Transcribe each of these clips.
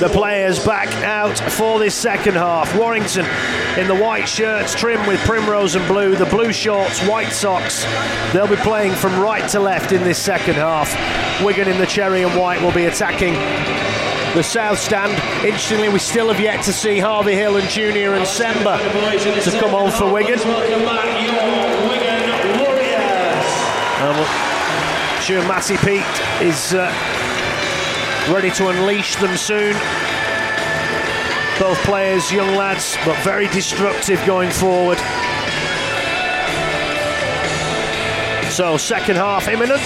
the players back out for this second half. Warrington in the white shirts, trimmed with primrose and blue, the blue shorts, white socks. They'll be playing from right to left in this second half. Wigan in the cherry and white will be attacking the south stand. Interestingly, we still have yet to see Harvey Hill and Junior Nsemba to come on for Wigan. Um, sure Matty Peet is uh, ready to unleash them soon. Both players, young lads, but very destructive going forward. So, second half imminent.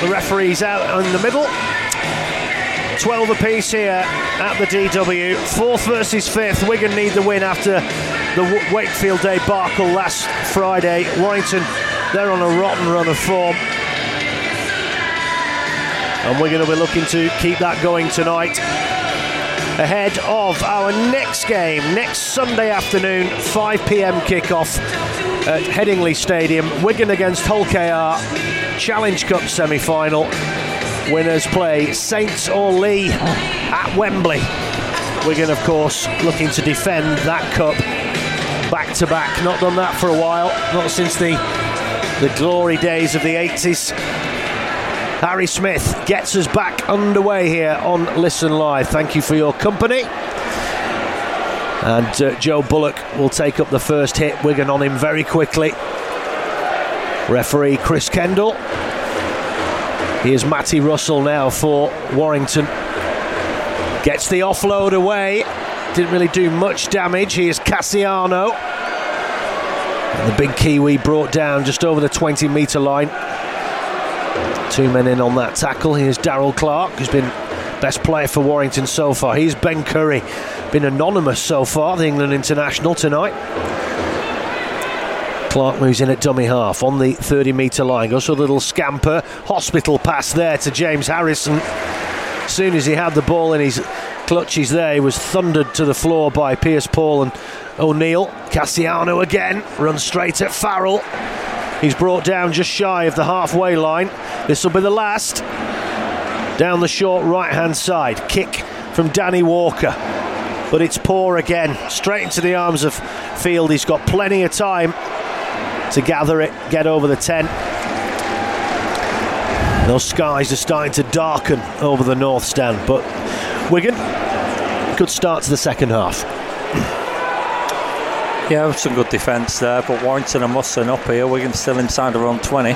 The referee's out in the middle. 12 apiece here at the DW. Fourth versus fifth. Wigan need the win after the Wakefield Day debacle last Friday. Warrington, they're on a rotten run of form. And we're going to be looking to keep that going tonight. Ahead of our next game, next Sunday afternoon, 5 pm kickoff at Headingley Stadium. Wigan against Hull KR, Challenge Cup semi final. Winners play Saints or Leigh at Wembley. Wigan, of course, looking to defend that cup back to back. Not done that for a while, not since the the glory days of the 80s. Harry Smith gets us back underway here on Listen Live. Thank you for your company. And uh, Joe Bullock will take up the first hit. Wigan on him very quickly. Referee Chris Kendall. Here's Matty Russell now for Warrington. Gets the offload away. Didn't really do much damage. Here's Kasiano. And the big Kiwi brought down just over the 20 metre line. Two men in on that tackle. Here's Daryl Clark, who's been best player for Warrington so far. He's Ben Curry, been anonymous so far, the England international tonight. Clark moves in at dummy half on the 30 metre line. Goes for a little scamper. Hospital pass there to James Harrison. As soon as he had the ball in his clutches there, he was thundered to the floor by Pearce-Paul and O'Neill. Kasiano again runs straight at Farrell. He's brought down just shy of the halfway line. This will be the last. Down the short right hand side. Kick from Danny Walker. But it's poor again. Straight into the arms of Field. He's got plenty of time to gather it, get over the 10. Those skies are starting to darken over the north stand. But Wigan, good start to the second half. Yeah, some good defence there, but Warrington are mussing up here. Wigan still inside around 20.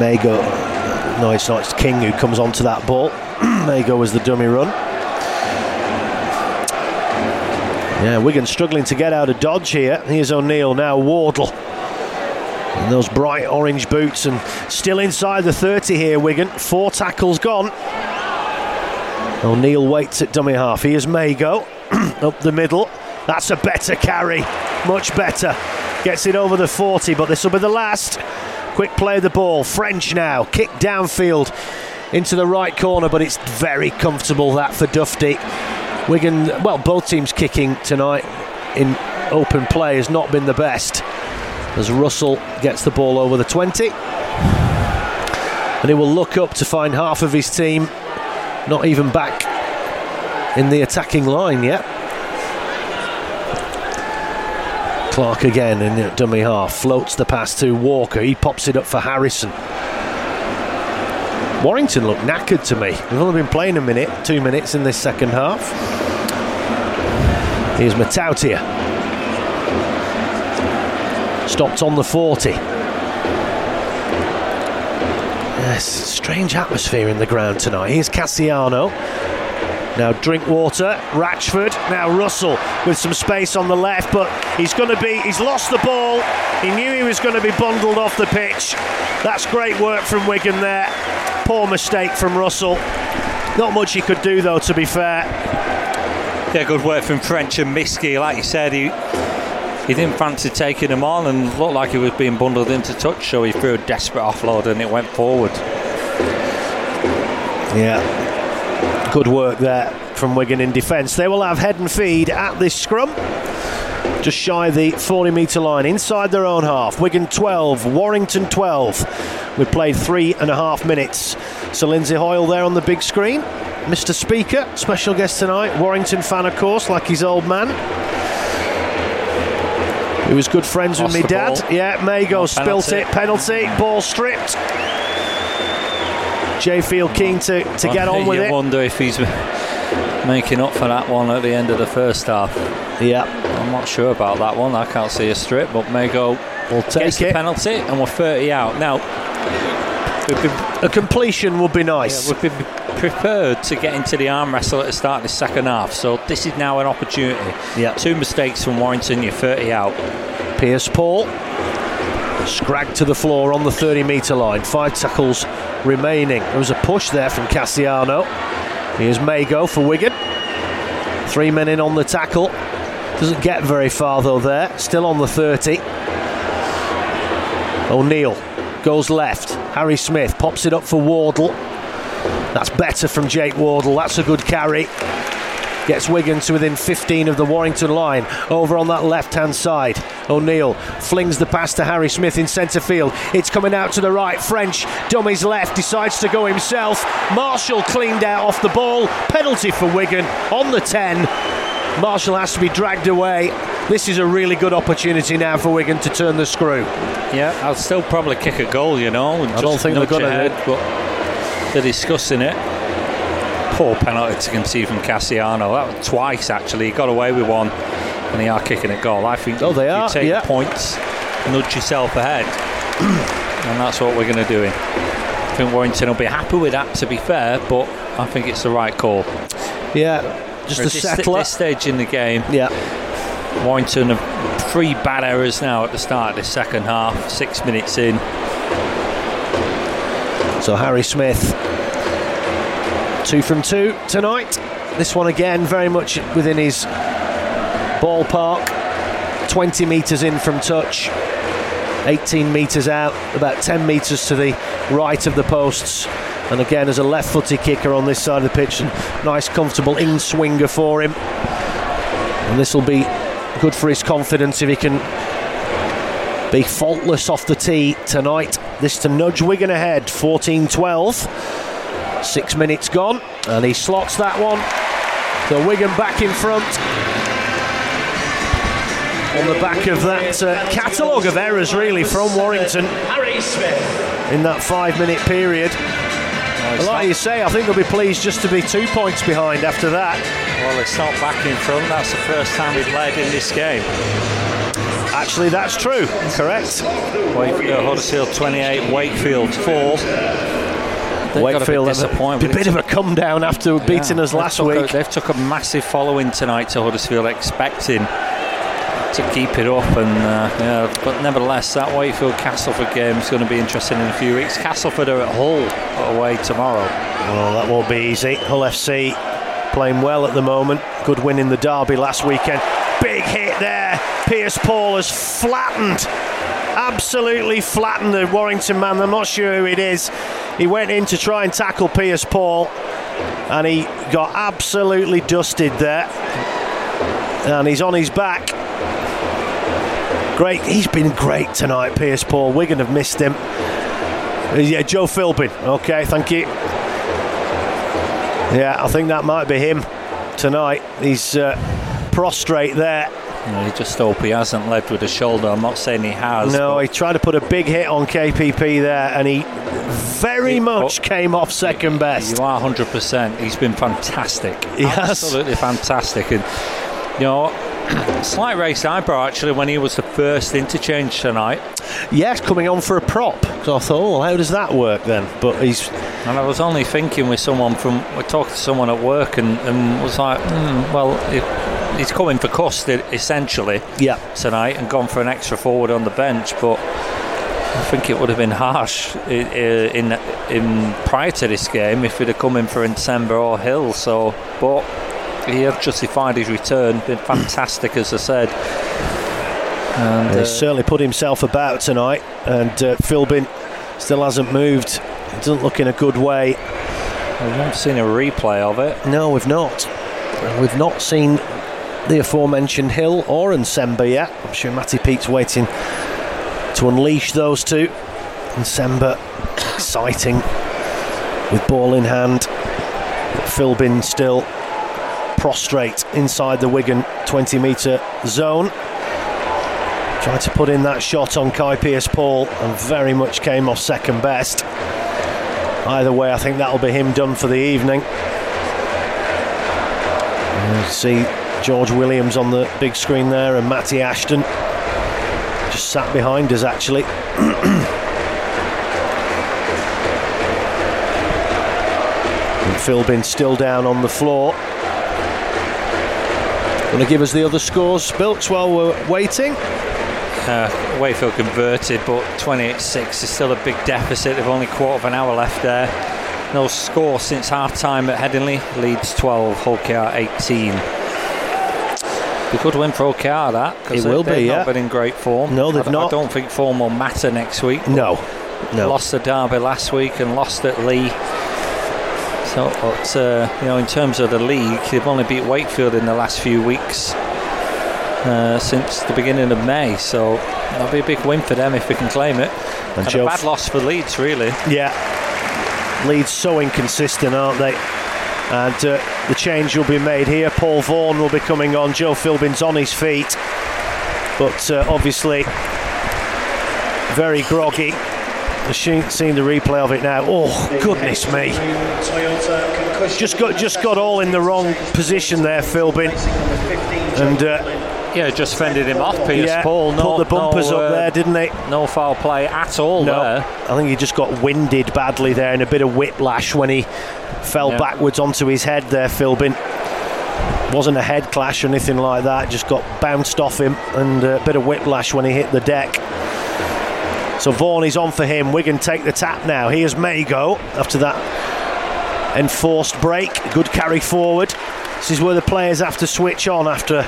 Mago, no, it's not. It's King who comes onto that ball. Mago was the dummy run. Yeah, Wigan struggling to get out of dodge here. Here's O'Neill now. Wardle. And those bright orange boots and still inside the 30 here, Wigan. Four tackles gone. O'Neill waits at dummy half. Here's Mago up the middle. That's a better carry. Much better. Gets it over the 40, but this will be the last. Quick play of the ball. French now. Kick downfield into the right corner, but it's very comfortable that for Dufty. Wigan, well, both teams kicking tonight in open play has not been the best. As Russell gets the ball over the 20. And he will look up to find half of his team not even back in the attacking line yet. Clark again in the dummy half, floats the pass to Walker. He pops it up for Harrison. Warrington looked knackered to me. They've only been playing a minute, two minutes in this second half. Here's Matautia. Stopped on the 40. Yes, strange atmosphere in the ground tonight. Here's Kasiano. Now Drinkwater, Ratchford, now Russell with some space on the left, but he's going to be, he's lost the ball. He knew he was going to be bundled off the pitch. That's great work from Wigan there. Poor mistake from Russell. Not much he could do though, to be fair. Yeah, good work from French and Miski. Like you said, he he didn't fancy taking him on and looked like he was being bundled into touch, so he threw a desperate offload and it went forward. Yeah, good work there from Wigan in defence. They will have head and feed at this scrum. Just shy of the 40 metre line inside their own half. Wigan 12, Warrington 12. We've played three and a half minutes. So Lindsay Hoyle there on the big screen. Mr. Speaker, special guest tonight. Warrington fan, of course, like his old man. He was good friends Lost with me dad. ball. Yeah, Mago No, spilt penalty. it. Penalty. Ball stripped. Jai Field keen to, to get on with you it. wonder if he's making up for that one at the end of the first half. Yeah, I'm not sure about that one. I can't see a strip, but Mago we'll take the penalty, and we're 30 out. Now, A completion would be nice. we've been prepared to get into the arm wrestle at the start of the second half, so this is now an opportunity. Yeah. Two mistakes from Warrington, you're 30 out. Pearce-Paul scragged to the floor on the 30 metre line. Five tackles remaining. There was a push there from Kasiano. Here's Mago for Wigan. Three men in on the tackle. Doesn't get very far though there. Still on the 30. O'Neill goes left. Harry Smith pops it up for Wardle. That's better from Jake Wardle. That's a good carry. Gets Wigan to within 15 of the Warrington line. Over on that left hand side. O'Neill flings the pass to Harry Smith in centre field. It's coming out to the right. French dummies left, decides to go himself. Marshall cleaned out off the ball. Penalty for Wigan on the 10. Marshall has to be dragged away. This is a really good opportunity now for Wigan to turn the screw. Yeah, I'll still probably kick a goal, you know. And I don't think they're nudge gonna ahead, but they're discussing it. Poor penalty to concede from Kasiano. That was twice actually. He got away with one, and they are kicking a goal. I think Oh, they you are, take yeah. points, nudge yourself ahead, and that's what we're going to do. I think Warrington will be happy with that. To be fair, but I think it's the right call. Yeah, just At a this, settler. this stage in the game, Yeah, Warrington have three bad errors now at the start of the second half. Six minutes in. So Harry Smith, two from two tonight. This one again, very much within his ballpark. 20 metres in from touch, 18 metres out, about 10 metres to the right of the posts. And again, as a left footed kicker on this side of the pitch, nice, comfortable in swinger for him. And this will be good for his confidence if he can be faultless off the tee tonight. This to nudge Wigan ahead, 14 12. Six minutes gone, and he slots that one. So Wigan back in front. On the back of that uh, catalogue of errors, really, from Warrington in that five minute period. Well, Like you say, I think they'll be pleased just to be two points behind after that. Well, it's not back in front. That's the first time we've led in this game. Actually, that's true. Correct. Uh, Huddersfield 28, Wakefield 4. They've Wakefield got to be had a disappointed. bit of a come down after beating us last took a- week. they've took a massive following tonight to Huddersfield, expecting to keep it up. And uh, yeah, but nevertheless, that Wakefield Castleford game is going to be interesting in a few weeks. Castleford are at Hull away tomorrow. Well, that won't be easy. Hull FC playing well at the moment. Good win in the derby last weekend. Big hit there. Pearce-Paul has flattened, absolutely flattened the Warrington man. I'm not sure who it is. He went in to try and tackle Pearce-Paul, and he got absolutely dusted there. And he's on his back. Great. He's been great tonight, Pearce-Paul. Wigan have missed him. Yeah, Joe Philbin. Okay, thank you. Yeah, I think that might be him tonight. He's uh, prostrate there. You know, you just hope he hasn't led with a shoulder. I'm not saying he has. No, he tried to put a big hit on KPP there, and he very He- much came off second best. You are 100%. He's been fantastic. He has. Absolutely fantastic. And, you know, slight raised eyebrow actually when he was the first interchange tonight. Yes, coming on for a prop. So I thought, oh, how does that work then? But he's And I was only thinking with someone from, we talked to someone at work and, and was like, hmm, well, it, he's coming for cost essentially yeah, tonight and gone for an extra forward on the bench. But I think it would have been harsh i- i- in in prior to this game if he'd have come in for Nsemba or Hill. So, but he has justified his return. Been fantastic, as I said. And uh, he's certainly put himself about tonight, and uh, Philbin still hasn't moved. It doesn't look in a good way. We haven't seen a replay of it. No, we've not. We've not seen the aforementioned Hill or Nsemba yet. I'm sure Matty Peet's waiting to unleash those two. Nsemba, exciting, with ball in hand. Philbin still prostrate inside the Wigan 20 metre zone. Tried to put in that shot on Kai Pearce-Paul and very much came off second best. Either way, I think that'll be him done for the evening. See George Williams on the big screen there and Matty Ashton just sat behind us actually. and Philbin still down on the floor. Going to give us the other scores, Bilks, while we're waiting. Uh, Wakefield converted, but 28-6 is still a big deficit. They've only quarter of an hour left there. No score since half time at Headingley. Leeds 12, Hull KR 18. Be good win for OKR that. It will they've be, not yeah. been in great form. No, they've I, not. I don't think form will matter next week. No, no. Lost the derby last week and lost at Leigh. So, but, uh, you know, in terms of the league, they've only beat Wakefield in the last few weeks uh, since the beginning of May. So that'll be a big win for them if they can claim it. And And, a bad loss for Leeds, really. Yeah. Leeds so inconsistent, aren't they? And uh, the change will be made here. Paul Vaughan will be coming on. Joe Philbin's on his feet. But uh, obviously, very groggy. Seen the replay of it now. Oh, goodness me. Just got just got all in the wrong position there, Philbin. And uh, Yeah, just fended him off, Pierce yeah, Paul. No, put the bumpers no, up uh, there, didn't they? No foul play at all No, there. I think he just got winded badly there and a bit of whiplash when he fell Yeah. backwards onto his head there, Philbin. Wasn't a head clash or anything like that, just got bounced off him and a bit of whiplash when he hit the deck. So Vaughan is on for him. Wigan take the tap now. Here's Mago after that enforced break. Good carry forward. This is where the players have to switch on after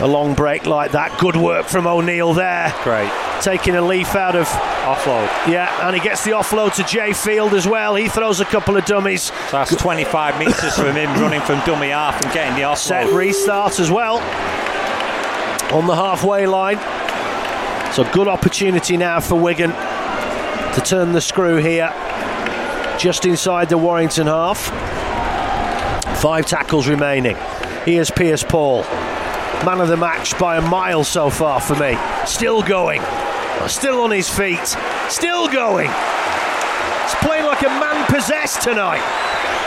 a long break like that. Good work from O'Neill there. Great. Taking a leaf out of Offload. yeah, and he gets the offload to Jai Field as well. He throws a couple of dummies. So that's 25 metres from him running from dummy half and getting the offload. Set restart as well on the halfway line. So good opportunity now for Wigan to turn the screw here, just inside the Warrington half. Five tackles remaining. Here's Pearce-Paul, man of the match by a mile so far for me. Still going, still on his feet, still going. He's playing like a man possessed tonight.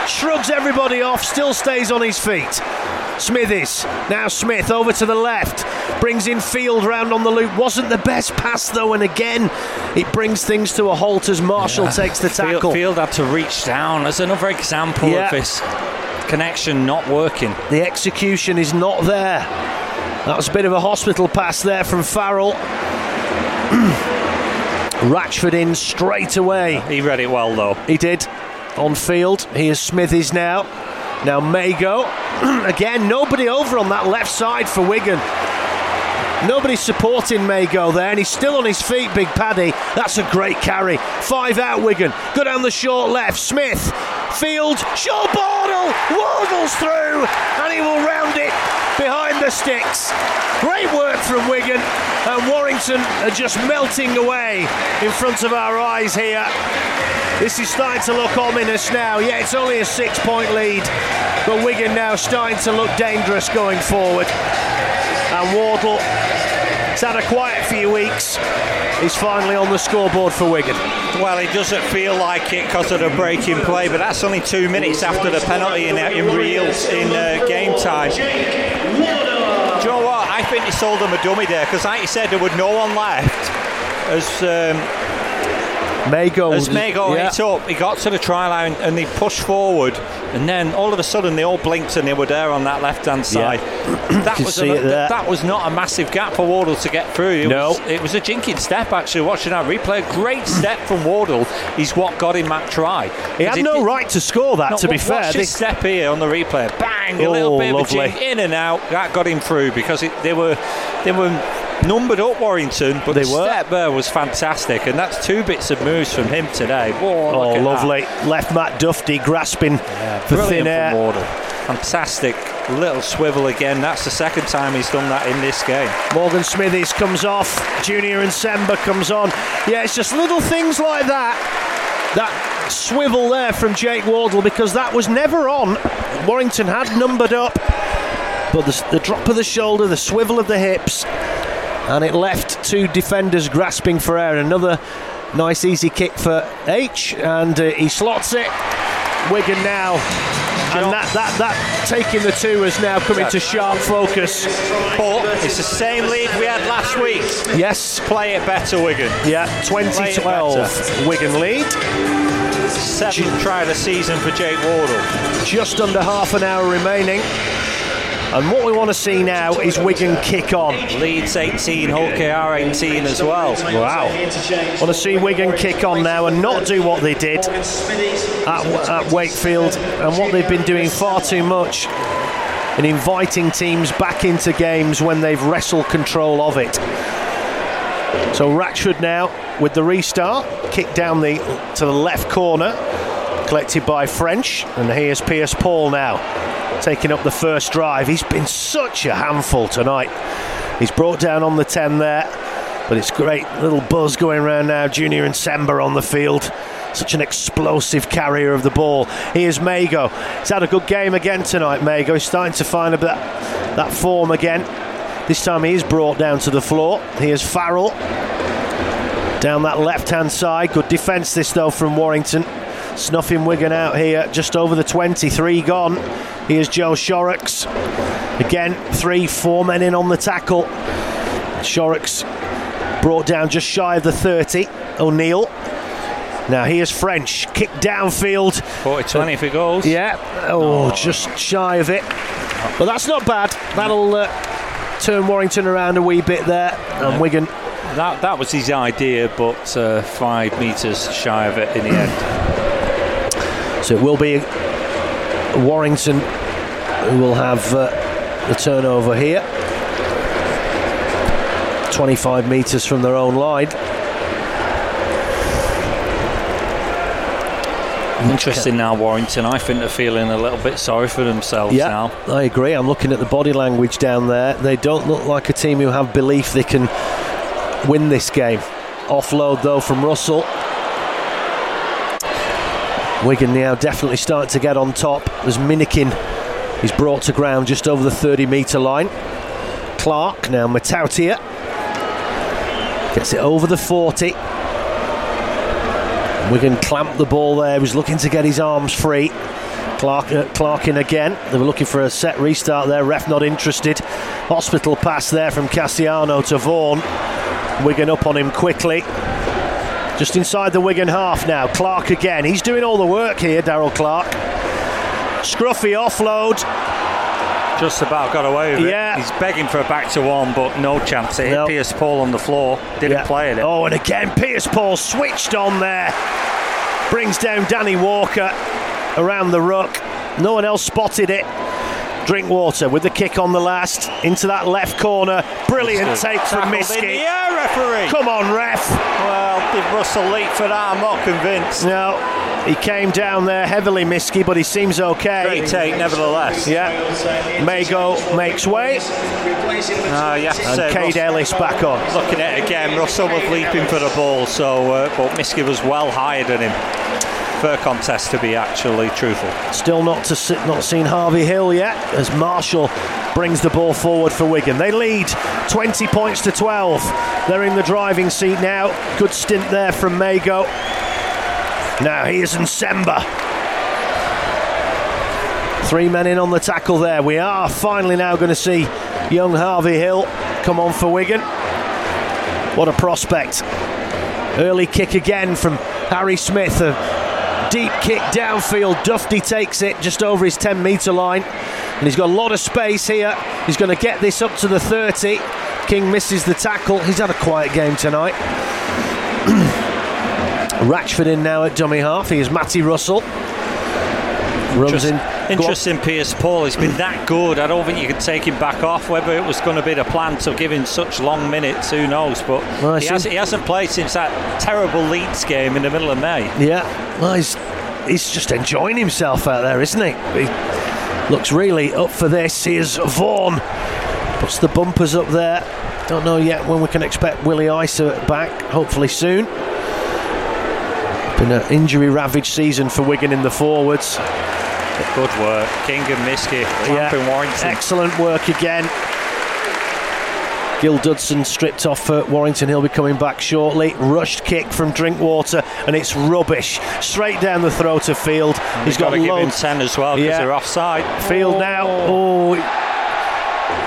Shrugs everybody off, still stays on his feet. Smithies, now Smith over to the left, brings in Field round on the loop. Wasn't the best pass though, and again it brings things to a halt as Marshall takes the tackle. Field had to reach down. That's another example Yeah. of this connection not working. The execution is not there. That was a bit of a hospital pass there from Farrell. Ratchford in straight away. He read it well though. He did. On field. Here's Smithies now. Now Mago. Again, nobody over on that left side for Wigan. Nobody supporting Mago there, and he's still on his feet, Big Paddy. That's a great carry. Five out, Wigan. Go down the short left. Smith. Field. Shaw Bordle. Wardles through, and he will round it behind the sticks. Great work from Wigan, and Warrington are just melting away in front of our eyes here. This is starting to look ominous now. Yeah, it's only a six point lead, but Wigan now starting to look dangerous going forward. And Wardle, he's had a quiet few weeks. He's finally on the scoreboard for Wigan. Well, it doesn't feel like it because of the break in play, but that's only two minutes after the penalty in, in real in uh, game time. Do you know what? I think he sold him a dummy there because, like you said, there was no one left. As um, Mago. as Mago yeah. hit up, he got to the try line and they pushed forward, and then all of a sudden they all blinked and they were there on that left hand side. that Could was a, that was not a massive gap for Wardle to get through. It No. was, it was a jinking step actually. Watching that replay, great step from Wardle is what got him that try. He had no right to score that, No, to be fair. This- step here on the replay. Bang! A Oh, little bit lovely. of a jink in and out. That got him through because it, they were they were numbered up Warrington, but They the were. step there was fantastic, and that's two bits of moves from him today. Whoa, Oh, look oh, at lovely. Left Matt Dufty grasping that. for Brilliant thin air. Wardle. Fantastic little swivel again. That's the second time he's done that in this game. Morgan Smithies comes off. Junior Nsemba comes on. Yeah, it's just little things like that that swivel there from Jake Wardle because that was never on. Warrington had numbered up, but the, the drop of the shoulder, the swivel of the hips, and it left two defenders grasping for air. Another nice easy kick for H, and uh, he slots it. Wigan now and that, that, that taking the two has now come into sharp focus. But it's the same lead we had last week. Yes. Play it better, Wigan. Yeah, 2012 Wigan lead. Seventh try of the season for Jake Wardle. Just under half an hour remaining. And what we want to see now is Wigan kick on. Leeds 18, Hull KR 18 as well. Wow. Want to see Wigan kick on now and not do what they did at, at Wakefield and what they've been doing far too much in inviting teams back into games when they've wrestled control of it. So Ratchford now with the restart, kick down the to the left corner, collected by French, and here's Pearce-Paul now taking up the first drive. He's been such a handful tonight. He's brought down on the 10 there, but it's great little buzz going around now. Junior Nsemba on the field. Such an explosive carrier of the ball. Here's Mago. He's had a good game again tonight, Mago. He's starting to find a bit that form again. This time he is brought down to the floor. Here's Farrell. Down that left hand side. Good defence this though from Warrington. Snuffing Wigan out here, just over the 23 gone. Here's Joe Shorrocks. Again, three, four men in on the tackle. Shorrocks brought down just shy of the 30. O'Neill. Now here's French. Kick downfield. 40 20 if it goes. Yeah. Oh, oh, just shy of it. But that's not bad. That'll uh, turn Warrington around a wee bit there. And Wigan. That, that was his idea, but uh, five metres shy of it in the end. So it will be Warrington who will have uh, the turnover here. 25 metres from their own line. Interesting now, Warrington. I think they're feeling a little bit sorry for themselves yeah, now. I agree. I'm looking at the body language down there. They don't look like a team who have belief they can win this game. Offload though from Russell. Wigan now definitely starting to get on top as Minikin is brought to ground just over the 30 metre line. Clark now Matautia gets it over the 40. Wigan clamped the ball there, was looking to get his arms free. Clark, uh, Clark in again. They were looking for a set restart there. Ref not interested. Hospital pass there from Kasiano to Vaughan. Wigan up on him quickly. Just inside the Wigan half now. Clark again. He's doing all the work here, Daryl Clark. Scruffy offload. Just about got away with yeah. it. He's begging for a back to one, but no chance. It hit nope. Pearce-Paul on the floor. Didn't yeah. play it. Oh, and again, Pearce-Paul switched on there. Brings down Danny Walker around the ruck. No one else spotted it. Drinkwater with the kick on the last into that left corner. Brilliant take from Miski. In the air, referee. Come on, ref. Well, did Russell leap for that? I'm not convinced. No, he came down there heavily, Miski, but he seems okay. Great take, nevertheless. Yeah. Mago makes way. Uh, yes, and Kaide Ellis back on. Looking at it again, Russell was leaping for the ball, so uh, but Miski was well higher than him fair contest to be actually truthful. Still not to sit, not seen Harvey Hill yet as Marshall brings the ball forward for Wigan. They lead 20 points to 12. They're in the driving seat now. Good stint there from Mago. Now here's Nsemba. Three men in on the tackle there. We are finally now going to see young Harvey Hill come on for Wigan. What a prospect. Early kick again from Harry Smith. Deep kick downfield. Dufty takes it just over his 10 metre line. And he's got a lot of space here. He's going to get this up to the 30. King misses the tackle. He's had a quiet game tonight. Ratchford in now at dummy half. He is Matty Russell. Runs in. Interesting, Pearce-Paul. He's been that good. I don't think you could take him back off. Whether it was going to be the plan to give him such long minutes, who knows? But well, he, has, he hasn't played since that terrible Leeds game in the middle of May. Yeah, well, he's he's just enjoying himself out there, isn't he? He looks really up for this. Here's Vaughan. Puts the bumpers up there. Don't know yet when we can expect Willie Isa back. Hopefully soon. Been an injury ravaged season for Wigan in the forwards. Good work. King and Miski. Clamping yeah. Warrington. Excellent work again. Gil Dudson stripped off for Warrington. He'll be coming back shortly. Rushed kick from Drinkwater, and it's rubbish. Straight down the throat of Field. He's, He's got, got to give him 10 as well because yeah. they're offside. Field oh. now. Oh,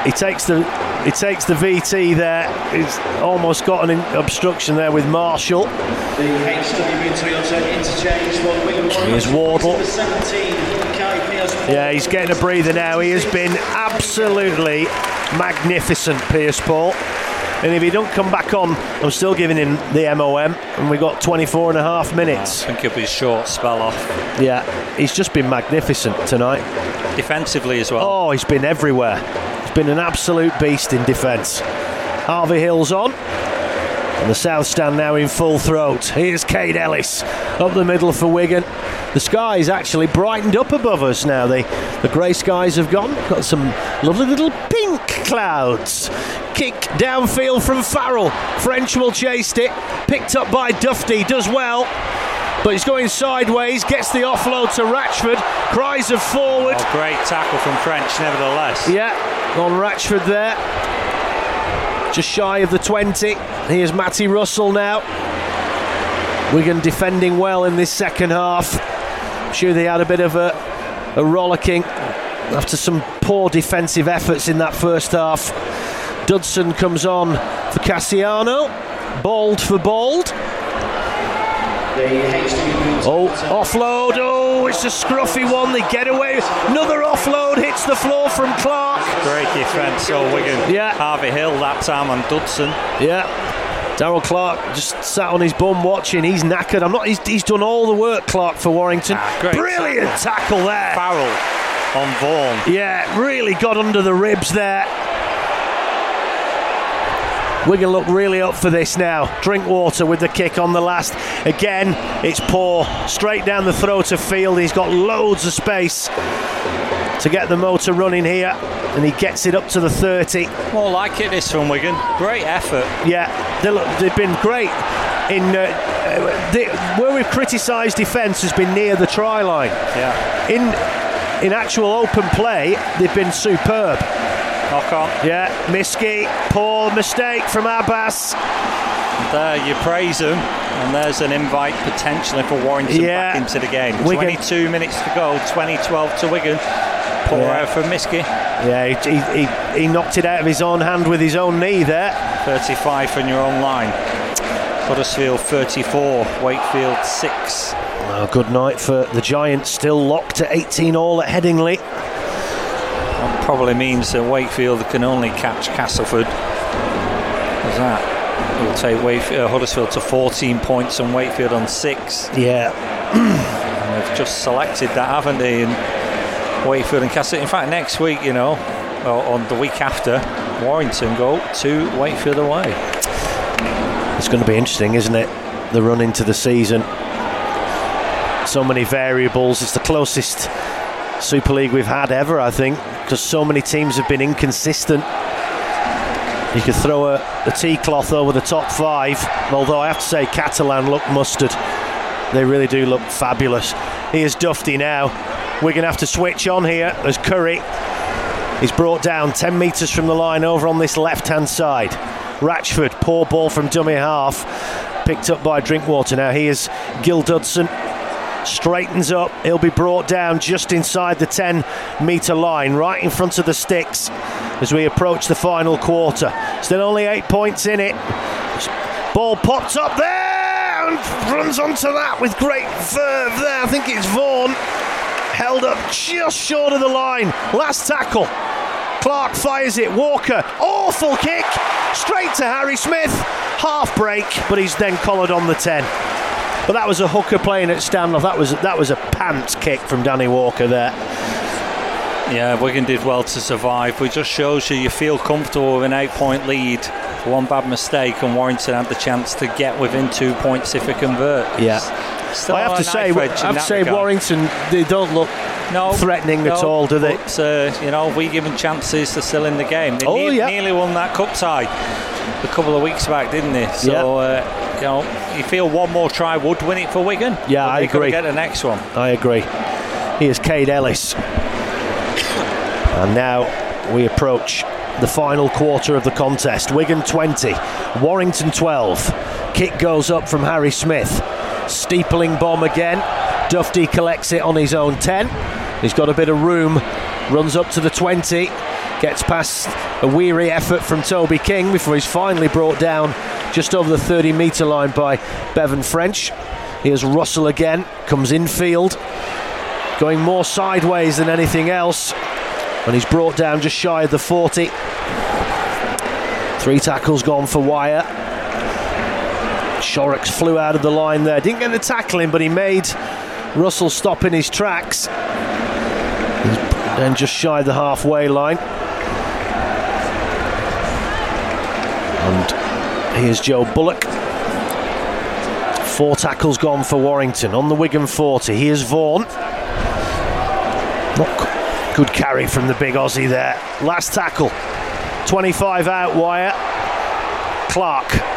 he takes the he takes the VT there. He's almost got an obstruction there with Marshall. The Here's Wardle. Yeah, he's getting a breather now. He has been absolutely magnificent, Pearce-Paul. And if he don't come back on, I'm still giving him the MOM. And we've got 24 and a half minutes. I think it'll be a short spell off. Yeah, he's just been magnificent tonight. Defensively as well. Oh, he's been everywhere. He's been an absolute beast in defence. Harvey Hill's on. And the South stand now in full throat. Here's Kaide Ellis up the middle for Wigan. The sky's actually brightened up above us now. The, the grey skies have gone. Got some lovely little pink clouds. Kick downfield from Farrell. French will chased it. Picked up by Dufty. Does well. But he's going sideways, gets the offload to Ratchford, cries of forward. Oh, great tackle from French, nevertheless. Yeah, on Ratchford there. Just shy of the 20. Here's Matty Russell now. Wigan defending well in this second half. I'm sure they had a bit of a, a rollicking after some poor defensive efforts in that first half. Dudson comes on for Kasiano. Bald for Bald. Oh, offload. Oh, it's a scruffy one. They get away. Another offload hits the floor from Clark. Great defence, so Wigan. Yeah. Harvey Hill that time on Dudson. Yeah. Daryl Clark just sat on his bum watching. He's knackered. I'm not. He's, he's done all the work, Clark, for Warrington. Ah, Brilliant tackle. tackle there. Farrell on Vaughan. Yeah, really got under the ribs there. Wigan look really up for this now. Drinkwater with the kick on the last. Again, it's poor. Straight down the throat of Field. He's got loads of space to get the motor running here, and he gets it up to the 30. More like it this from Wigan. Great effort. Yeah, they have been great. In uh, the, where we've criticised defence has been near the try line. Yeah. In in actual open play, they've been superb. Knock on. Yeah, Miski, poor mistake from Abbas. There you praise him, and there's an invite potentially for Warrington yeah. back into the game. Wigan. 22 minutes to go, 2012 to Wigan. Poor yeah. out from Miski. Yeah, he, he, he knocked it out of his own hand with his own knee there. 35 from your own line. Huddersfield 34, Wakefield 6. Well, good night for the Giants, still locked at 18 all at Headingley probably means that Wakefield can only catch Castleford. What's that? Will take Wakefield, uh, Huddersfield to 14 points and Wakefield on six. Yeah. and they've just selected that, haven't they? And Wakefield and Castleford. In fact, next week, you know, or on the week after, Warrington go to Wakefield away. It's going to be interesting, isn't it? The run into the season. So many variables. It's the closest Super League we've had ever, I think because so many teams have been inconsistent. You could throw a, a tea cloth over the top five, although I have to say, Catalan look mustard. They really do look fabulous. Here's Dufty now. We're going to have to switch on here as Curry is brought down 10 metres from the line over on this left hand side. Ratchford, poor ball from dummy half, picked up by Drinkwater. Now here's Gil Dudson straightens up. He'll be brought down just inside the 10 metre line, right in front of the sticks as we approach the final quarter. Still only eight points in it. Ball pops up there and runs onto that with great verve there. I think it's Vaughan. Held up just short of the line. Last tackle. Clark fires it. Walker, awful kick. Straight to Harry Smith. Half break, but he's then collared on the 10. But that was a hooker playing at standoff. That was that was a pants kick from Danny Walker there. Yeah, Wigan did well to survive. It just shows you you feel comfortable with an eight-point lead. One bad mistake, and Warrington had the chance to get within two points if it convert. Yeah. Still I have to say, I have to say, regard. Warrington they don't look no, threatening no, at all, do they? But, uh, you know, we given chances to still in the game. They oh, ne- yeah. nearly won that cup tie a couple of weeks back, didn't they? So, yeah. uh, you know you feel one more try would win it for Wigan. Yeah, I agree. Get the next one. I agree. Here's Kaide Ellis. And now we approach the final quarter of the contest. Wigan 20, Warrington 12. Kick goes up from Harry Smith. Steepling bomb again. Dufty collects it on his own 10. He's got a bit of room, runs up to the 20, gets past a weary effort from Toby King before he's finally brought down just over the 30 metre line by Bevan French. Here's Russell again, comes infield, going more sideways than anything else, and he's brought down just shy of the 40. Three tackles gone for Wire. Shorrocks flew out of the line there. Didn't get the tackling, but he made Russell stop in his tracks. Then just shy the halfway line. And here's Joe Bullock. Four tackles gone for Warrington on the Wigan 40. Here's Vaughan. Not good carry from the big Aussie there. Last tackle. 25 out wire. Clark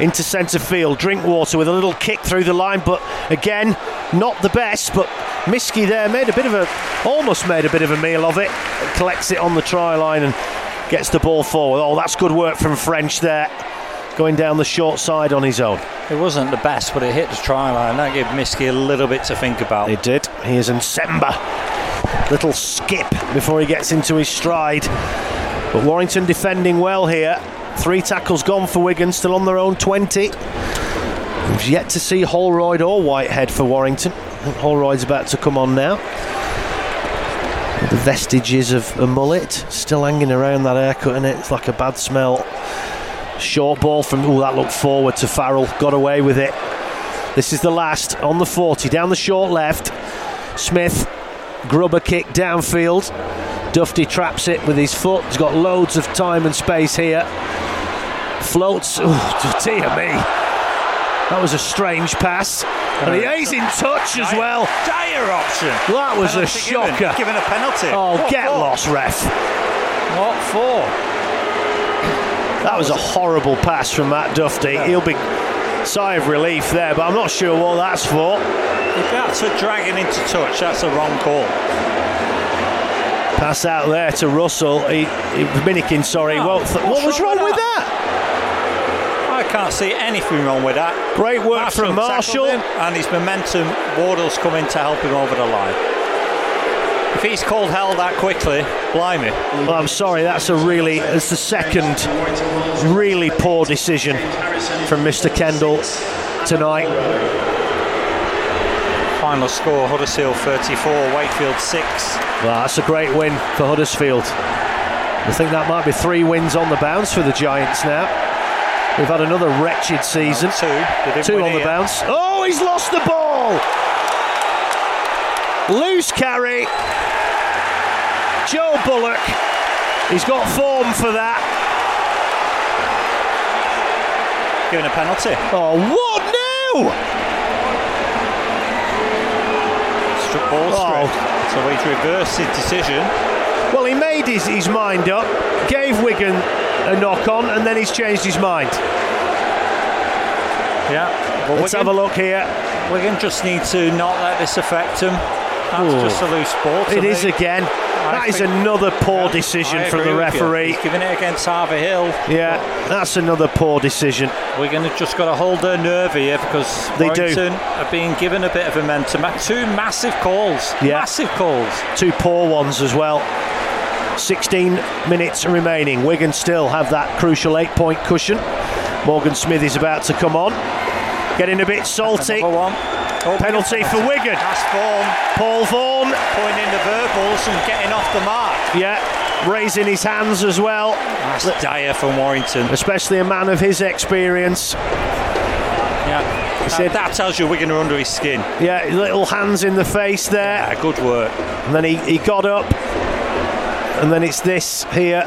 into centre field. Drinkwater with a little kick through the line, but again, not the best. But Miski there made a bit of a, almost made a bit of a meal of it. Collects it on the try line and gets the ball forward. Oh, that's good work from French there. Going down the short side on his own. It wasn't the best, but it hit the try line. That gave Miski a little bit to think about. It did. Here's Nsemba. Little skip before he gets into his stride. But Warrington defending well here. Three tackles gone for Wigan, still on their own 20. We've yet to see Holroyd or Whitehead for Warrington. Holroyd's about to come on now. The vestiges of a mullet still hanging around that haircut, and it? it's like a bad smell. Short ball from, oh, that looked forward to Farrell, got away with it. This is the last on the 40, down the short left. Smith, grubber kick downfield. Dufty traps it with his foot. He's got loads of time and space here. Floats. Oh, dear me. That was a strange pass. And he's in touch as well. Dire option. That was a Penalty shocker. Given, given a penalty. Oh, What get for? lost, ref. What for? That was a horrible pass from Matt Dufty. He'll be sigh of relief there, but I'm not sure what that's for. If that's a dragging into touch, that's a wrong call. Pass out there to Russell. He, he Minikin, sorry. Oh, well, th- what was wrong with with that? Can't see anything wrong with that. Great work from Marshall. and his momentum, Wardle's come in to help him over the line. If he's called hell that quickly, blimey. Well, I'm sorry, that's a really, it's the second really poor decision from Mr. Kendall tonight. Final score Huddersfield 34, Wakefield 6. Well, that's a great win for Huddersfield. I think that might be three wins on the bounce for the Giants now. We've had another wretched season. Two. Two on the yet. bounce. Oh, he's lost the ball. Loose carry. Joe Bullock. He's got form for that. Given a penalty. Oh, what now? Struck ball Oh. straight. So he's reversed his decision. Well, he made his, his mind up, gave Wigan a knock on, and then he's changed his mind. Yeah. But Let's Wigan, have a look here. Wigan just need to not let this affect them. That's Ooh. just a loose ball. to It is me. again. That is another poor Yeah, decision from the referee. He's giving it against Harvey Hill. Yeah, that's another poor decision. We're going to just got to hold their nerve here because they do are being given a bit of momentum. Two massive calls. Yeah. Massive calls. Two poor ones as well. 16 minutes remaining. Wigan still have that crucial eight point cushion. Morgan Smith is about to come on. Getting a bit salty. Oh, Penalty for Wigan. That's Vaughan Paul Vaughan, pointing the verbals and getting off the mark. yeah, raising his hands as well. That's dire from Warrington. Especially a man of his experience. Yeah. said- that, that tells you Wigan are under his skin. Yeah, little hands in the face there. Yeah, good work. And then he, he got up. And then it's this here.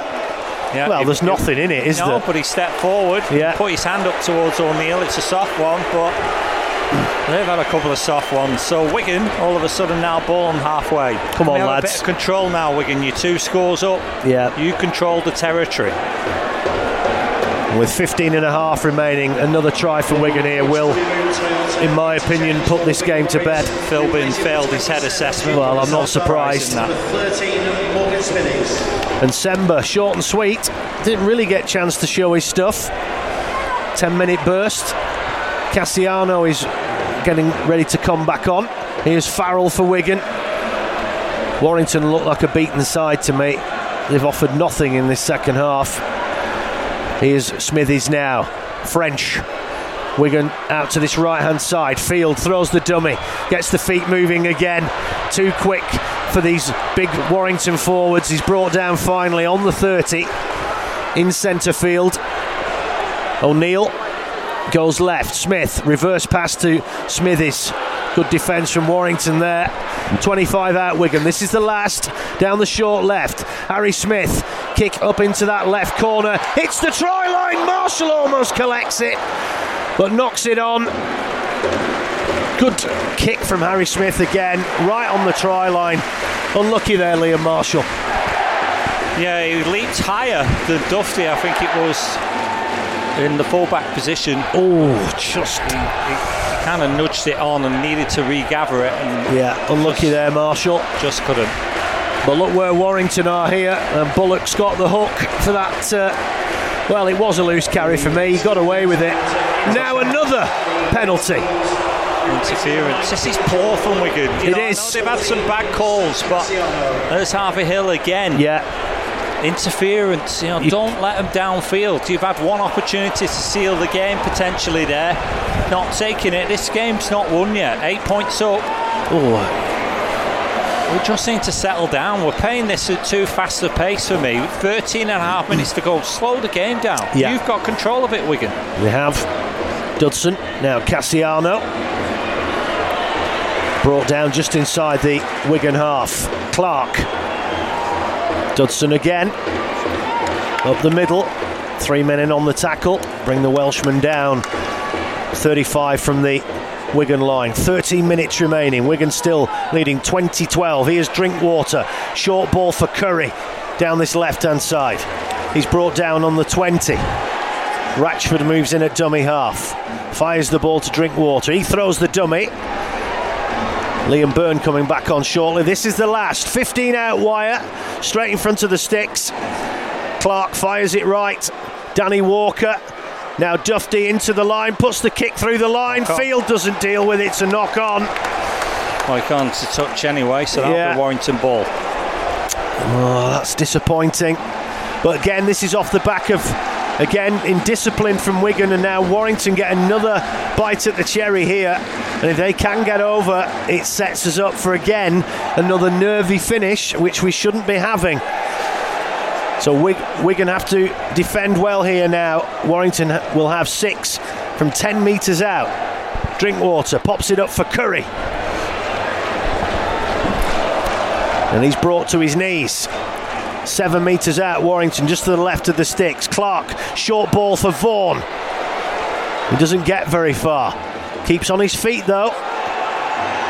Yeah, Well, there's nothing in it, is no, there? but he stepped forward, Yeah. put his hand up towards O'Neill. It's a soft one, but they've had a couple of soft ones. So Wigan, all of a sudden, now ball on halfway. Come on, lads. A bit of control now, Wigan. You're two scores up. Yeah. You control the territory. With 15 and a half remaining, another try for Wigan here will, in my opinion, put this game to bed. Philbin failed his head assessment. Well, I'm not surprised. That. 13 Morgan Smithies. And Sember, short and sweet, didn't really get a chance to show his stuff. 10 minute burst. Kasiano is getting ready to come back on. Here's Farrell for Wigan. Warrington looked like a beaten side to me. They've offered nothing in this second half. Here's Smithies now. French. Wigan out to this right hand side. Field throws the dummy, gets the feet moving again. Too quick for these big Warrington forwards. He's brought down finally on the 30 in centre field. O'Neill goes left. Smith, reverse pass to Smithies. Good defence from Warrington there. 25 out Wigan. This is the last. Down the short left. Harry Smith. Kick up into that left corner. Hits the try line. Marshall almost collects it, but knocks it on. Good kick from Harry Smith again, right on the try line. Unlucky there, Liam Marshall. Yeah, he leaped higher than Dufty, I think it was in the fullback position. Oh, just he, he kind of nudged it on and needed to regather it, and yeah, unlucky there, Marshall. Just couldn't. But look where Warrington are here, and Bullock's got the hook for that. Uh, well, it was a loose carry for me. He got away with it. Now another penalty. Interference. This is poor from Wigan. You it know, is. they've had some bad calls, but there's Harvey Hill again. Yeah interference. You know, you don't let them downfield. You've had one opportunity to seal the game potentially there, not taking it. This game's not won yet. Eight points up. Oh. We just need to settle down. We're playing this at too fast a pace for me. 13 and a half minutes to go. Slow the game down. Yeah. You've got control of it, Wigan. We have Dudson. Now Kasiano. Brought down just inside the Wigan half. Clark Dudson again. Up the middle. Three men in on the tackle. Bring the Welshman down. 35 from the Wigan line. 13 minutes remaining. Wigan still leading 2012. Here's Drinkwater. Short ball for Curry down this left hand side. He's brought down on the 20. Ratchford moves in at dummy half. Fires the ball to Drinkwater. He throws the dummy. Liam Byrne coming back on shortly. This is the last 15 out wire, straight in front of the sticks. Clark fires it right. Danny Walker. Now Dufty into the line, puts the kick through the line. Field doesn't deal with it, it's a knock on. Well, he can't touch anyway, so that'll Yeah. be Warrington ball. Oh, that's disappointing. But again, this is off the back of, again, indiscipline from Wigan, and now Warrington get another bite at the cherry here. And if they can get over, it sets us up for again another nervy finish, which we shouldn't be having. So Wig- Wigan have to defend well here now. Warrington will have six from 10 metres out. Drinkwater pops it up for Curry. And he's brought to his knees. Seven metres out, Warrington just to the left of the sticks. Clark, short ball for Vaughan. He doesn't get very far. Keeps on his feet though.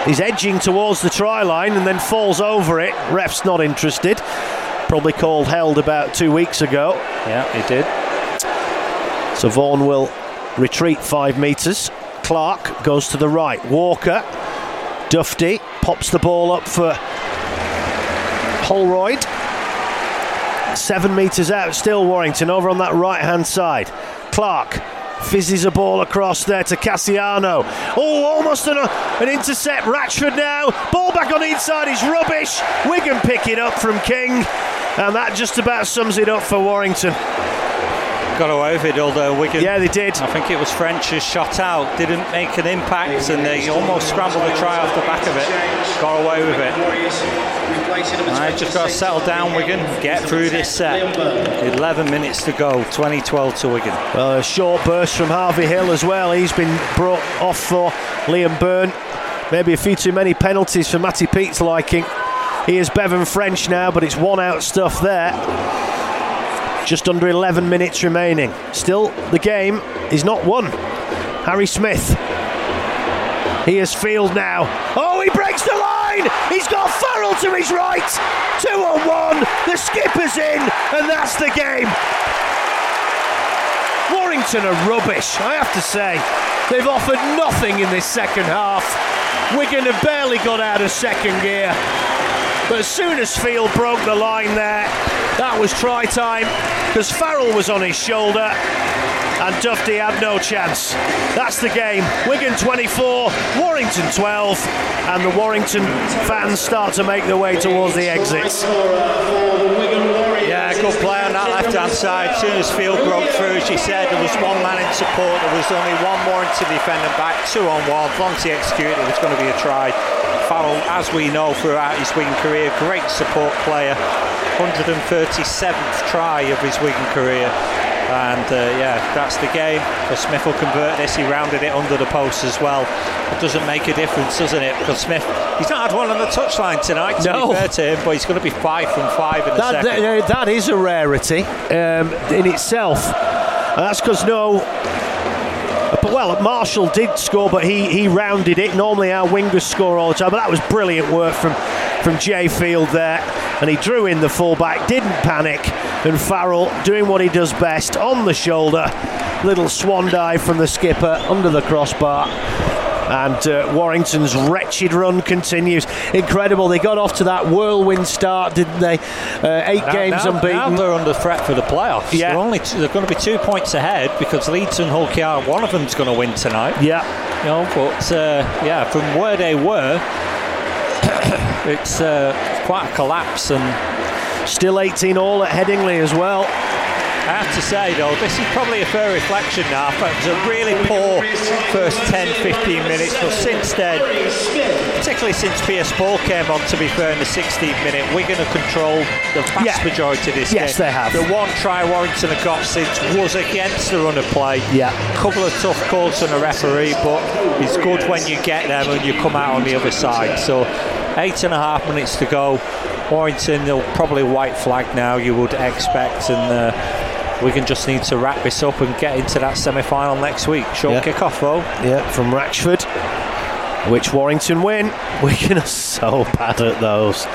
He's edging towards the try line and then falls over it. Ref's not interested. Probably called held about two weeks ago. Yeah, he did. So Vaughan will retreat five metres. Clark goes to the right. Walker, Dufty pops the ball up for Holroyd. Seven metres out, still Warrington over on that right hand side. Clark fizzes a ball across there to Kasiano. Oh, almost an, uh, an intercept. Ratchford now. Ball back on the inside is rubbish. Wigan pick it up from King. And that just about sums it up for Warrington. Got away with it, although Wigan. Yeah, they did. I think it was French's shot out, didn't make an impact, and they almost scrambled the try off the back of it. Got away with it. I just got to settle down, Wigan. Get through this set. 11 minutes to go. 2012 to Wigan. Well, a short burst from Harvey Hill as well. He's been brought off for Liam Byrne. Maybe a few too many penalties for Matty Peet's liking. Here's Bevan French now, but it's one out stuff there. Just under 11 minutes remaining. Still, the game is not won. Harry Smith. Here's Field now. Oh, he breaks the line! He's got Farrell to his right! Two on one, the skipper's in, and that's the game. Warrington are rubbish, I have to say. They've offered nothing in this second half. Wigan have barely got out of second gear. But as soon as Field broke the line there, that was try time because Farrell was on his shoulder and Dufty had no chance. That's the game. Wigan 24, Warrington 12, and the Warrington fans start to make their way towards the exits. Yeah, good play on that left hand side. As soon as Field broke through, you said, there was one man in support. There was only one more Warrington defender back, two on one. He executed, it was going to be a try. Farrell, as we know throughout his Wigan career, great support player. 137th try of his Wigan career. And uh, yeah, that's the game. Because Smith will convert this. He rounded it under the post as well. It doesn't make a difference, doesn't it? Because Smith, he's not had one on the touchline tonight, to No. be fair to him, but he's going to be five from five in the That, second. that, that is a rarity um, in itself. And that's because no. But well, Marshall did score, but he, he rounded it. Normally our wingers score all the time, but that was brilliant work from from Jai Field there, and he drew in the fullback, didn't panic, and Farrell doing what he does best on the shoulder, little swan dive from the skipper under the crossbar. And uh, Warrington's wretched run continues. Incredible. They got off to that whirlwind start, didn't they? Uh, eight Now- games now, unbeaten. Now they're under threat for the playoffs. Yeah. They're only they're going to be two points ahead because Leeds and Hull KR, one of them's going to win tonight. yeah. You know, but uh, yeah, from where they were, it's uh, quite a collapse. And Still 18 all at Headingley as well. I have to say though, this is probably a fair reflection now. It was a really poor first 10, 15 minutes, but since then, particularly since Pearce-Paul came on, to be fair, in the 16th minute, Wigan have controlled the vast Yeah. majority of this Yes, game. they have. The one try Warrington have got since was against the run of play. Yeah. couple of tough calls from the referee, but it's good when you get them and you come out on the other side. So, eight and a half minutes to go. Warrington, they'll probably white flag now, you would expect, and uh, Wigan just need to wrap this up and get into that semi final next week. Short Yeah. kick-off though. Yeah, from Ratchford, which Warrington win. Wigan are so bad at those.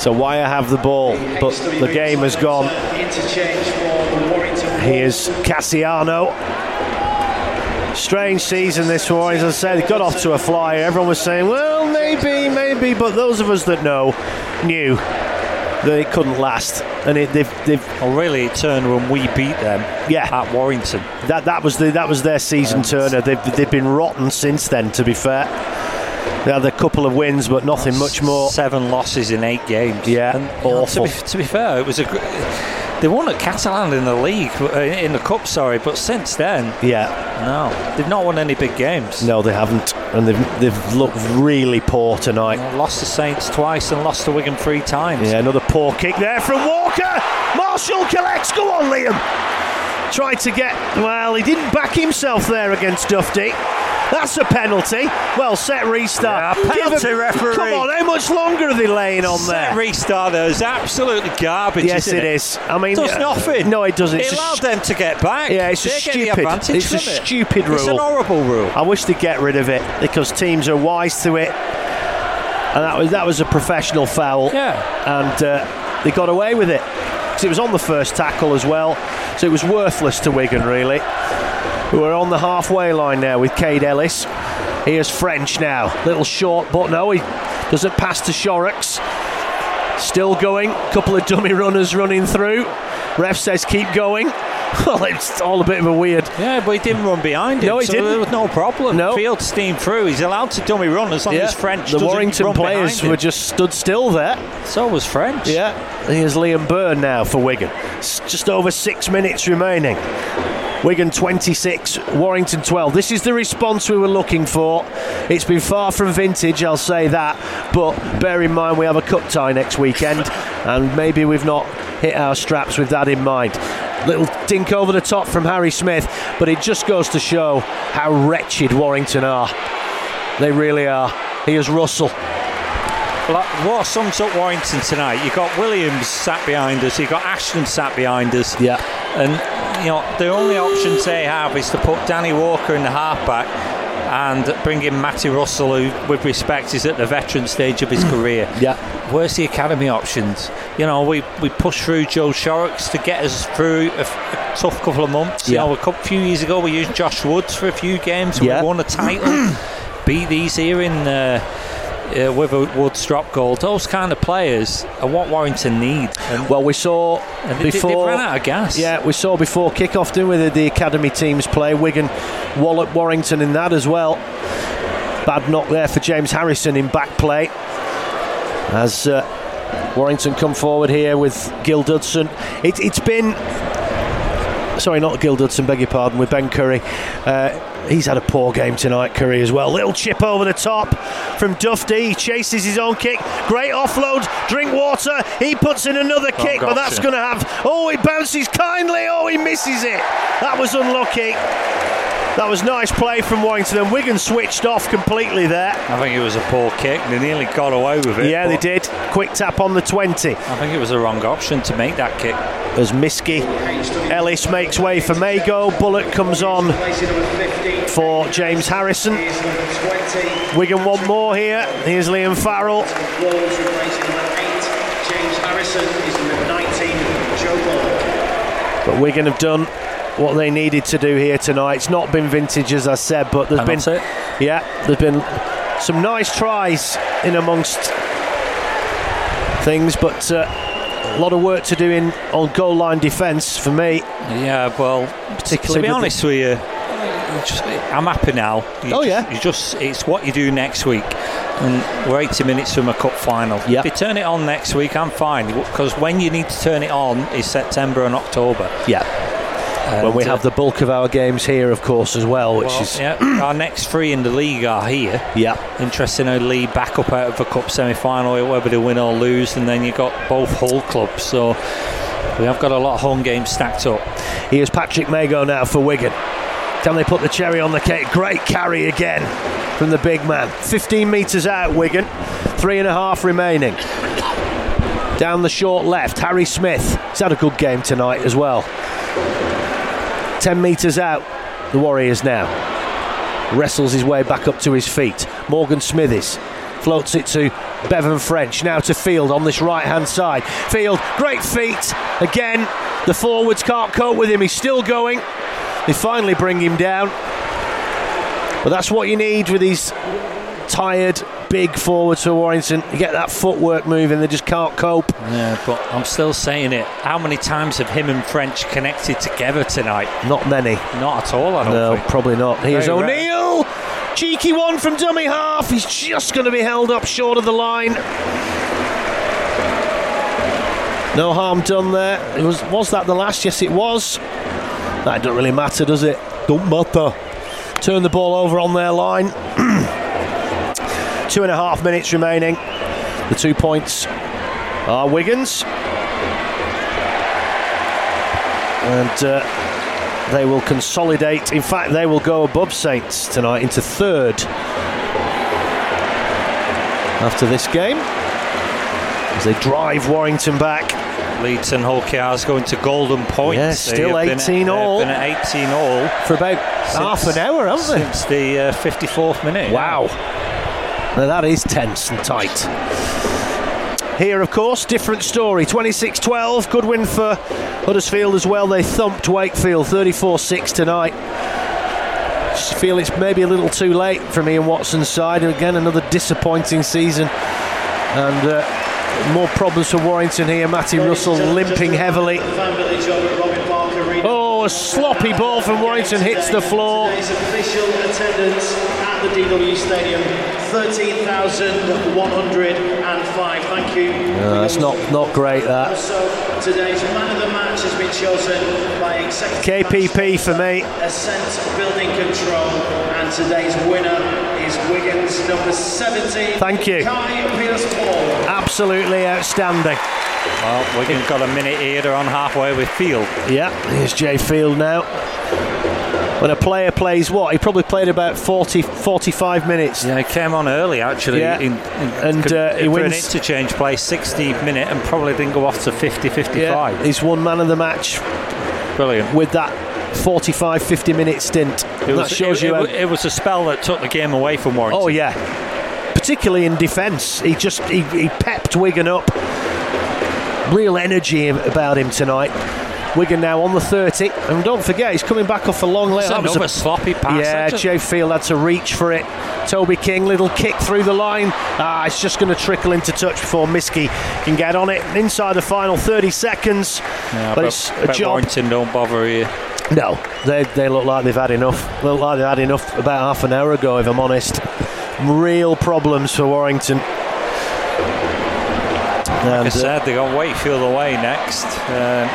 So Wire have the ball, but the game has gone. Interchange for the Warrington. Here's Kasiano. Strange season this for Warrington. As I said, they got off to a flyer. Everyone was saying, well, maybe, maybe, but those of us that know knew that it couldn't last. And it, they've, they've Well, really, it turned when we beat them Yeah. at Warrington. that that was the that was their season turner. They've they've been rotten since then. To be fair, they had a couple of wins, but nothing much more. Seven losses in eight games. Yeah, and you know, to, awful. be, to be fair, it was a. gr- They won at Catalan in the league, uh, in the cup. Sorry, but since then, Yeah, no, they've not won any big games. no, they haven't, and they've they've looked really poor tonight. Lost to Saints twice and lost to Wigan three times. Yeah, another poor kick there from Walker. Marshall collects. Go on, Liam. Tried to get. Well, he didn't back himself there against Dufty. That's a penalty. Well, set restart. Yeah, penalty referee. Come on, how much longer are they laying on there? Set there? restart though is absolutely garbage. Yes, isn't it is. I mean, Does uh, nothing. No, it doesn't. It's It allowed them to get back. Yeah, it's a They the stupid- it's a it. stupid rule. It's an horrible rule. I wish they'd get rid of it because teams are wise to it, and that was that was a professional foul. Yeah. and uh, they got away with it because it was on the first tackle as well, so it was worthless to Wigan really. We're on the halfway line now with Kaide Ellis. Here's French now, little short, but no, he doesn't pass to Shorrocks. Still going, couple of dummy runners running through. Ref says keep going. Well, it's all a bit of a weird. Yeah, but he didn't run behind him. No, he so didn't. There was no problem. No. Field steamed through. He's allowed to dummy run as long as French the Warrington players were just stood still there. So was French. Yeah, here's Liam Byrne now for Wigan. S- Just over six minutes remaining. Wigan 26, Warrington 12. This is the response we were looking for. It's been far from vintage, I'll say that. But bear in mind, we have a cup tie next weekend, and maybe we've not hit our straps with that in mind. Little dink over the top from Harry Smith, but it just goes to show how wretched Warrington are. They really are. Here's Russell. Well, what sums up Warrington tonight? You've got Williams sat behind us. You've got Ashton sat behind us. Yeah. And, you know, the only options they have is to put Danny Walker in the halfback and bring in Matty Russell, who, with respect, is at the veteran stage of his career. Yeah. Where's the academy options? You know, we, we pushed through Joe Shorrocks to get us through a, a tough couple of months. Yeah. You know, a couple, few years ago, we used Josh Woods for a few games. Yeah. We won a title. Beat these here in uh, uh, with a Woods drop goal. Those kind of players are what Warrington need. And, Well, we saw and they, they before. ran out of gas. Yeah, we saw before kick-off, didn't we, the, the academy teams play. Wigan wallop Warrington in that as well. Bad knock there for James Harrison in back play. As uh, Warrington come forward here with Gil Dudson. It, it's been. Sorry, not Gil Dudson, beg your pardon, with Ben Curry. Uh, he's had a poor game tonight, Curry, as well. Little chip over the top from Dufty. He chases his own kick. Great offload. Drinkwater. He puts in another oh, kick, but that's going to have. Oh, he bounces kindly. Oh, he misses it. That was unlucky. That was nice play from Warrington. And Wigan switched off completely there. I think it was a poor kick. They nearly got away with it. Yeah, they did. Quick tap on the 20 I think it was the wrong option to make that kick. as Miski. Ellis makes way for Mago. Bullock comes on Placing number 15 for James Harrison. is number 20. Wigan want more here. Here's Liam Farrell. Walls replacing number 8. James Harrison is number 19. Joe Ball. But Wigan have done what they needed to do here tonight. It's not been vintage, as I said, but there's And been yeah, there's been some nice tries in amongst things, but uh, a lot of work to do in on goal line defence for me. Yeah, well, Particularly to be honest with you, just, I'm happy now. You Oh, just, yeah. You just it's what you do next week, and we're 80 minutes from a cup final. Yep. If you turn it on next week, I'm fine because when you need to turn it on is September and October. Yeah, when we uh, have the bulk of our games here, of course, as well, which well, is yeah, our next three in the league are here. yeah. Interesting how Leigh back up out of a cup semi-final, whether they win or lose, and then you have got both Hull clubs. So we have got a lot of home games stacked up. Here's Patrick Mago now for Wigan. Can they put the cherry on the cake? Great carry again from the big man. 15 metres out, Wigan. Three and a half remaining. Down the short left, Harry Smith. He's had a good game tonight as well. 10 metres out, the Warriors now. Wrestles his way back up to his feet. Morgan Smithies floats it to Bevan French. Now to Field on this right hand side. Field, great feet. Again, the forwards can't cope with him. He's still going. They finally bring him down. But that's what you need with these tired, big forwards for Warrington. You get that footwork moving, they just can't cope. Yeah, but I'm still saying it. How many times have him and French connected together tonight? Not many. Not at all, I don't No, think. probably not. Here's Very rare. O'Neill. Cheeky one from dummy half. He's just going to be held up short of the line. No harm done there. It was was that the last? Yes, it was. That don't really matter, does it? Don't matter. Turn the ball over on their line. Two and a half minutes remaining. The two points are Wigan's. And uh, they will consolidate. In fact, they will go above Saints tonight into third after this game as they drive Warrington back. Leeds and Hull KR's going to golden point. Yeah, still have been- 18 they've all. been at 18 all For about half an hour, haven't they? since the uh, 54th minute. Wow. Now that is tense and tight. Here, of course, different story. 26 12. Good win for Huddersfield as well. They thumped Wakefield 34 6 tonight. Just feel it's maybe a little too late from Ian Watson's side. And Again, another disappointing season. And uh, more problems for Warrington here. Matty Russell limping heavily. Fan village over at Robin Park Arena. Oh, a sloppy ball from Warrington hits the floor. Official attendance at the DW Stadium 13,105. Thank you. Uh, that's not, not great, that. Also, today's man of the match has been chosen by executive KPP for me. Ascent Building Control, and today's winner is Wigan's, number 17. Thank you. Kai Pearce-Paul. Absolutely outstanding. Well, Wigan got a minute here. They're on halfway with Field. Yeah, here's Jai Field now. When a player plays what? He probably played about 40, 45 minutes. Yeah, he came on early actually. Yeah. In, in, And, uh, he for an wins- interchange play, 60 minute, and probably didn't go off to 50 55. Yeah, he's one man of the match Brilliant. with that 45, 50 minute stint. It that shows it, you. it, it was a spell that took the game away from Warrington. oh yeah, particularly in defence, he just he, he pepped Wigan up. Real energy about him tonight. Wigan now on the 30, and don't forget he's coming back off a long. It's That was a- sloppy pass. yeah, I just- Joe Field had to reach for it. Toby King, little kick through the line. Ah, it's just going to trickle into touch before Miski can get on it. Inside the final 30 seconds. Yeah, but it's a job. Warrington don't bother here. No, they, they look like they've had enough. They look like they've had enough about half an hour ago, if I'm honest. Real problems for Warrington. Like I And, uh, said, they got Wakefield away next. Um,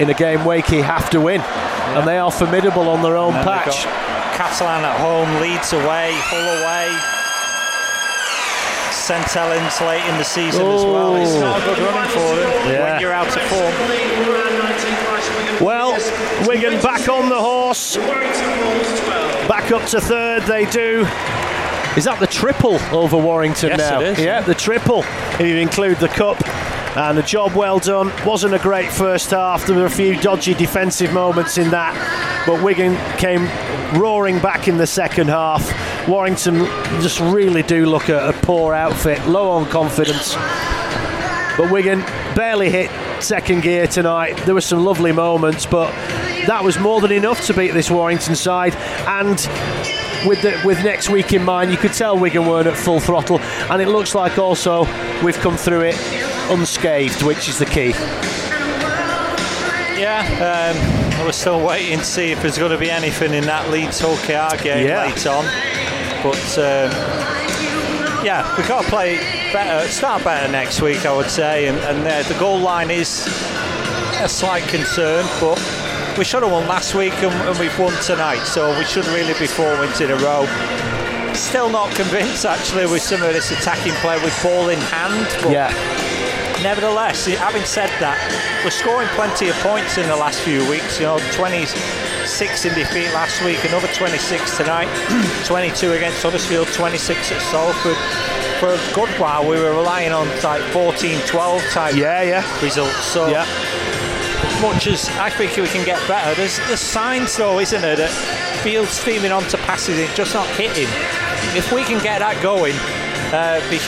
in a game Wakey have to win, and they are formidable on their own patch. Catalan at home, Leeds away, Hull away. St Helens late in the season as well. It's not a good running for them Yeah. when you're out of form. Well, Wigan back on the horse. Back up to third, they do. Is that the triple over Warrington Yes, now? it is. Yeah, the triple, if you include the cup. And the job well done. Wasn't a great first half. There were a few dodgy defensive moments in that. But Wigan came roaring back in the second half. Warrington just really do look a, a poor outfit, low on confidence. But Wigan barely hit second gear tonight. There were some lovely moments, but that was more than enough to beat this Warrington side. And with the, with next week in mind, you could tell Wigan weren't at full throttle, and it looks like also we've come through it unscathed, which is the key. Yeah, um, we're still waiting to see if there's going to be anything in that Leeds Hull KR game Yeah. later on. But um, yeah, we've got to play better, start better next week, I would say. And, and uh, the goal line is a slight concern, but we should have won last week and, and we've won tonight, so we should really be four wins in a row. Still not convinced actually with some of this attacking play with ball in hand, but Yeah, Nevertheless, having said that, we're scoring plenty of points in the last few weeks. You know, 26 in defeat last week, another 26 tonight, 22 against Huddersfield, 26 at Salford. For a good while, we were relying on like 14-12 type yeah, yeah, results. So, yeah. as much as I think we can get better, there's, there's signs though, isn't there, that Field's steaming onto passes, it's just not hitting. If we can get that going, uh,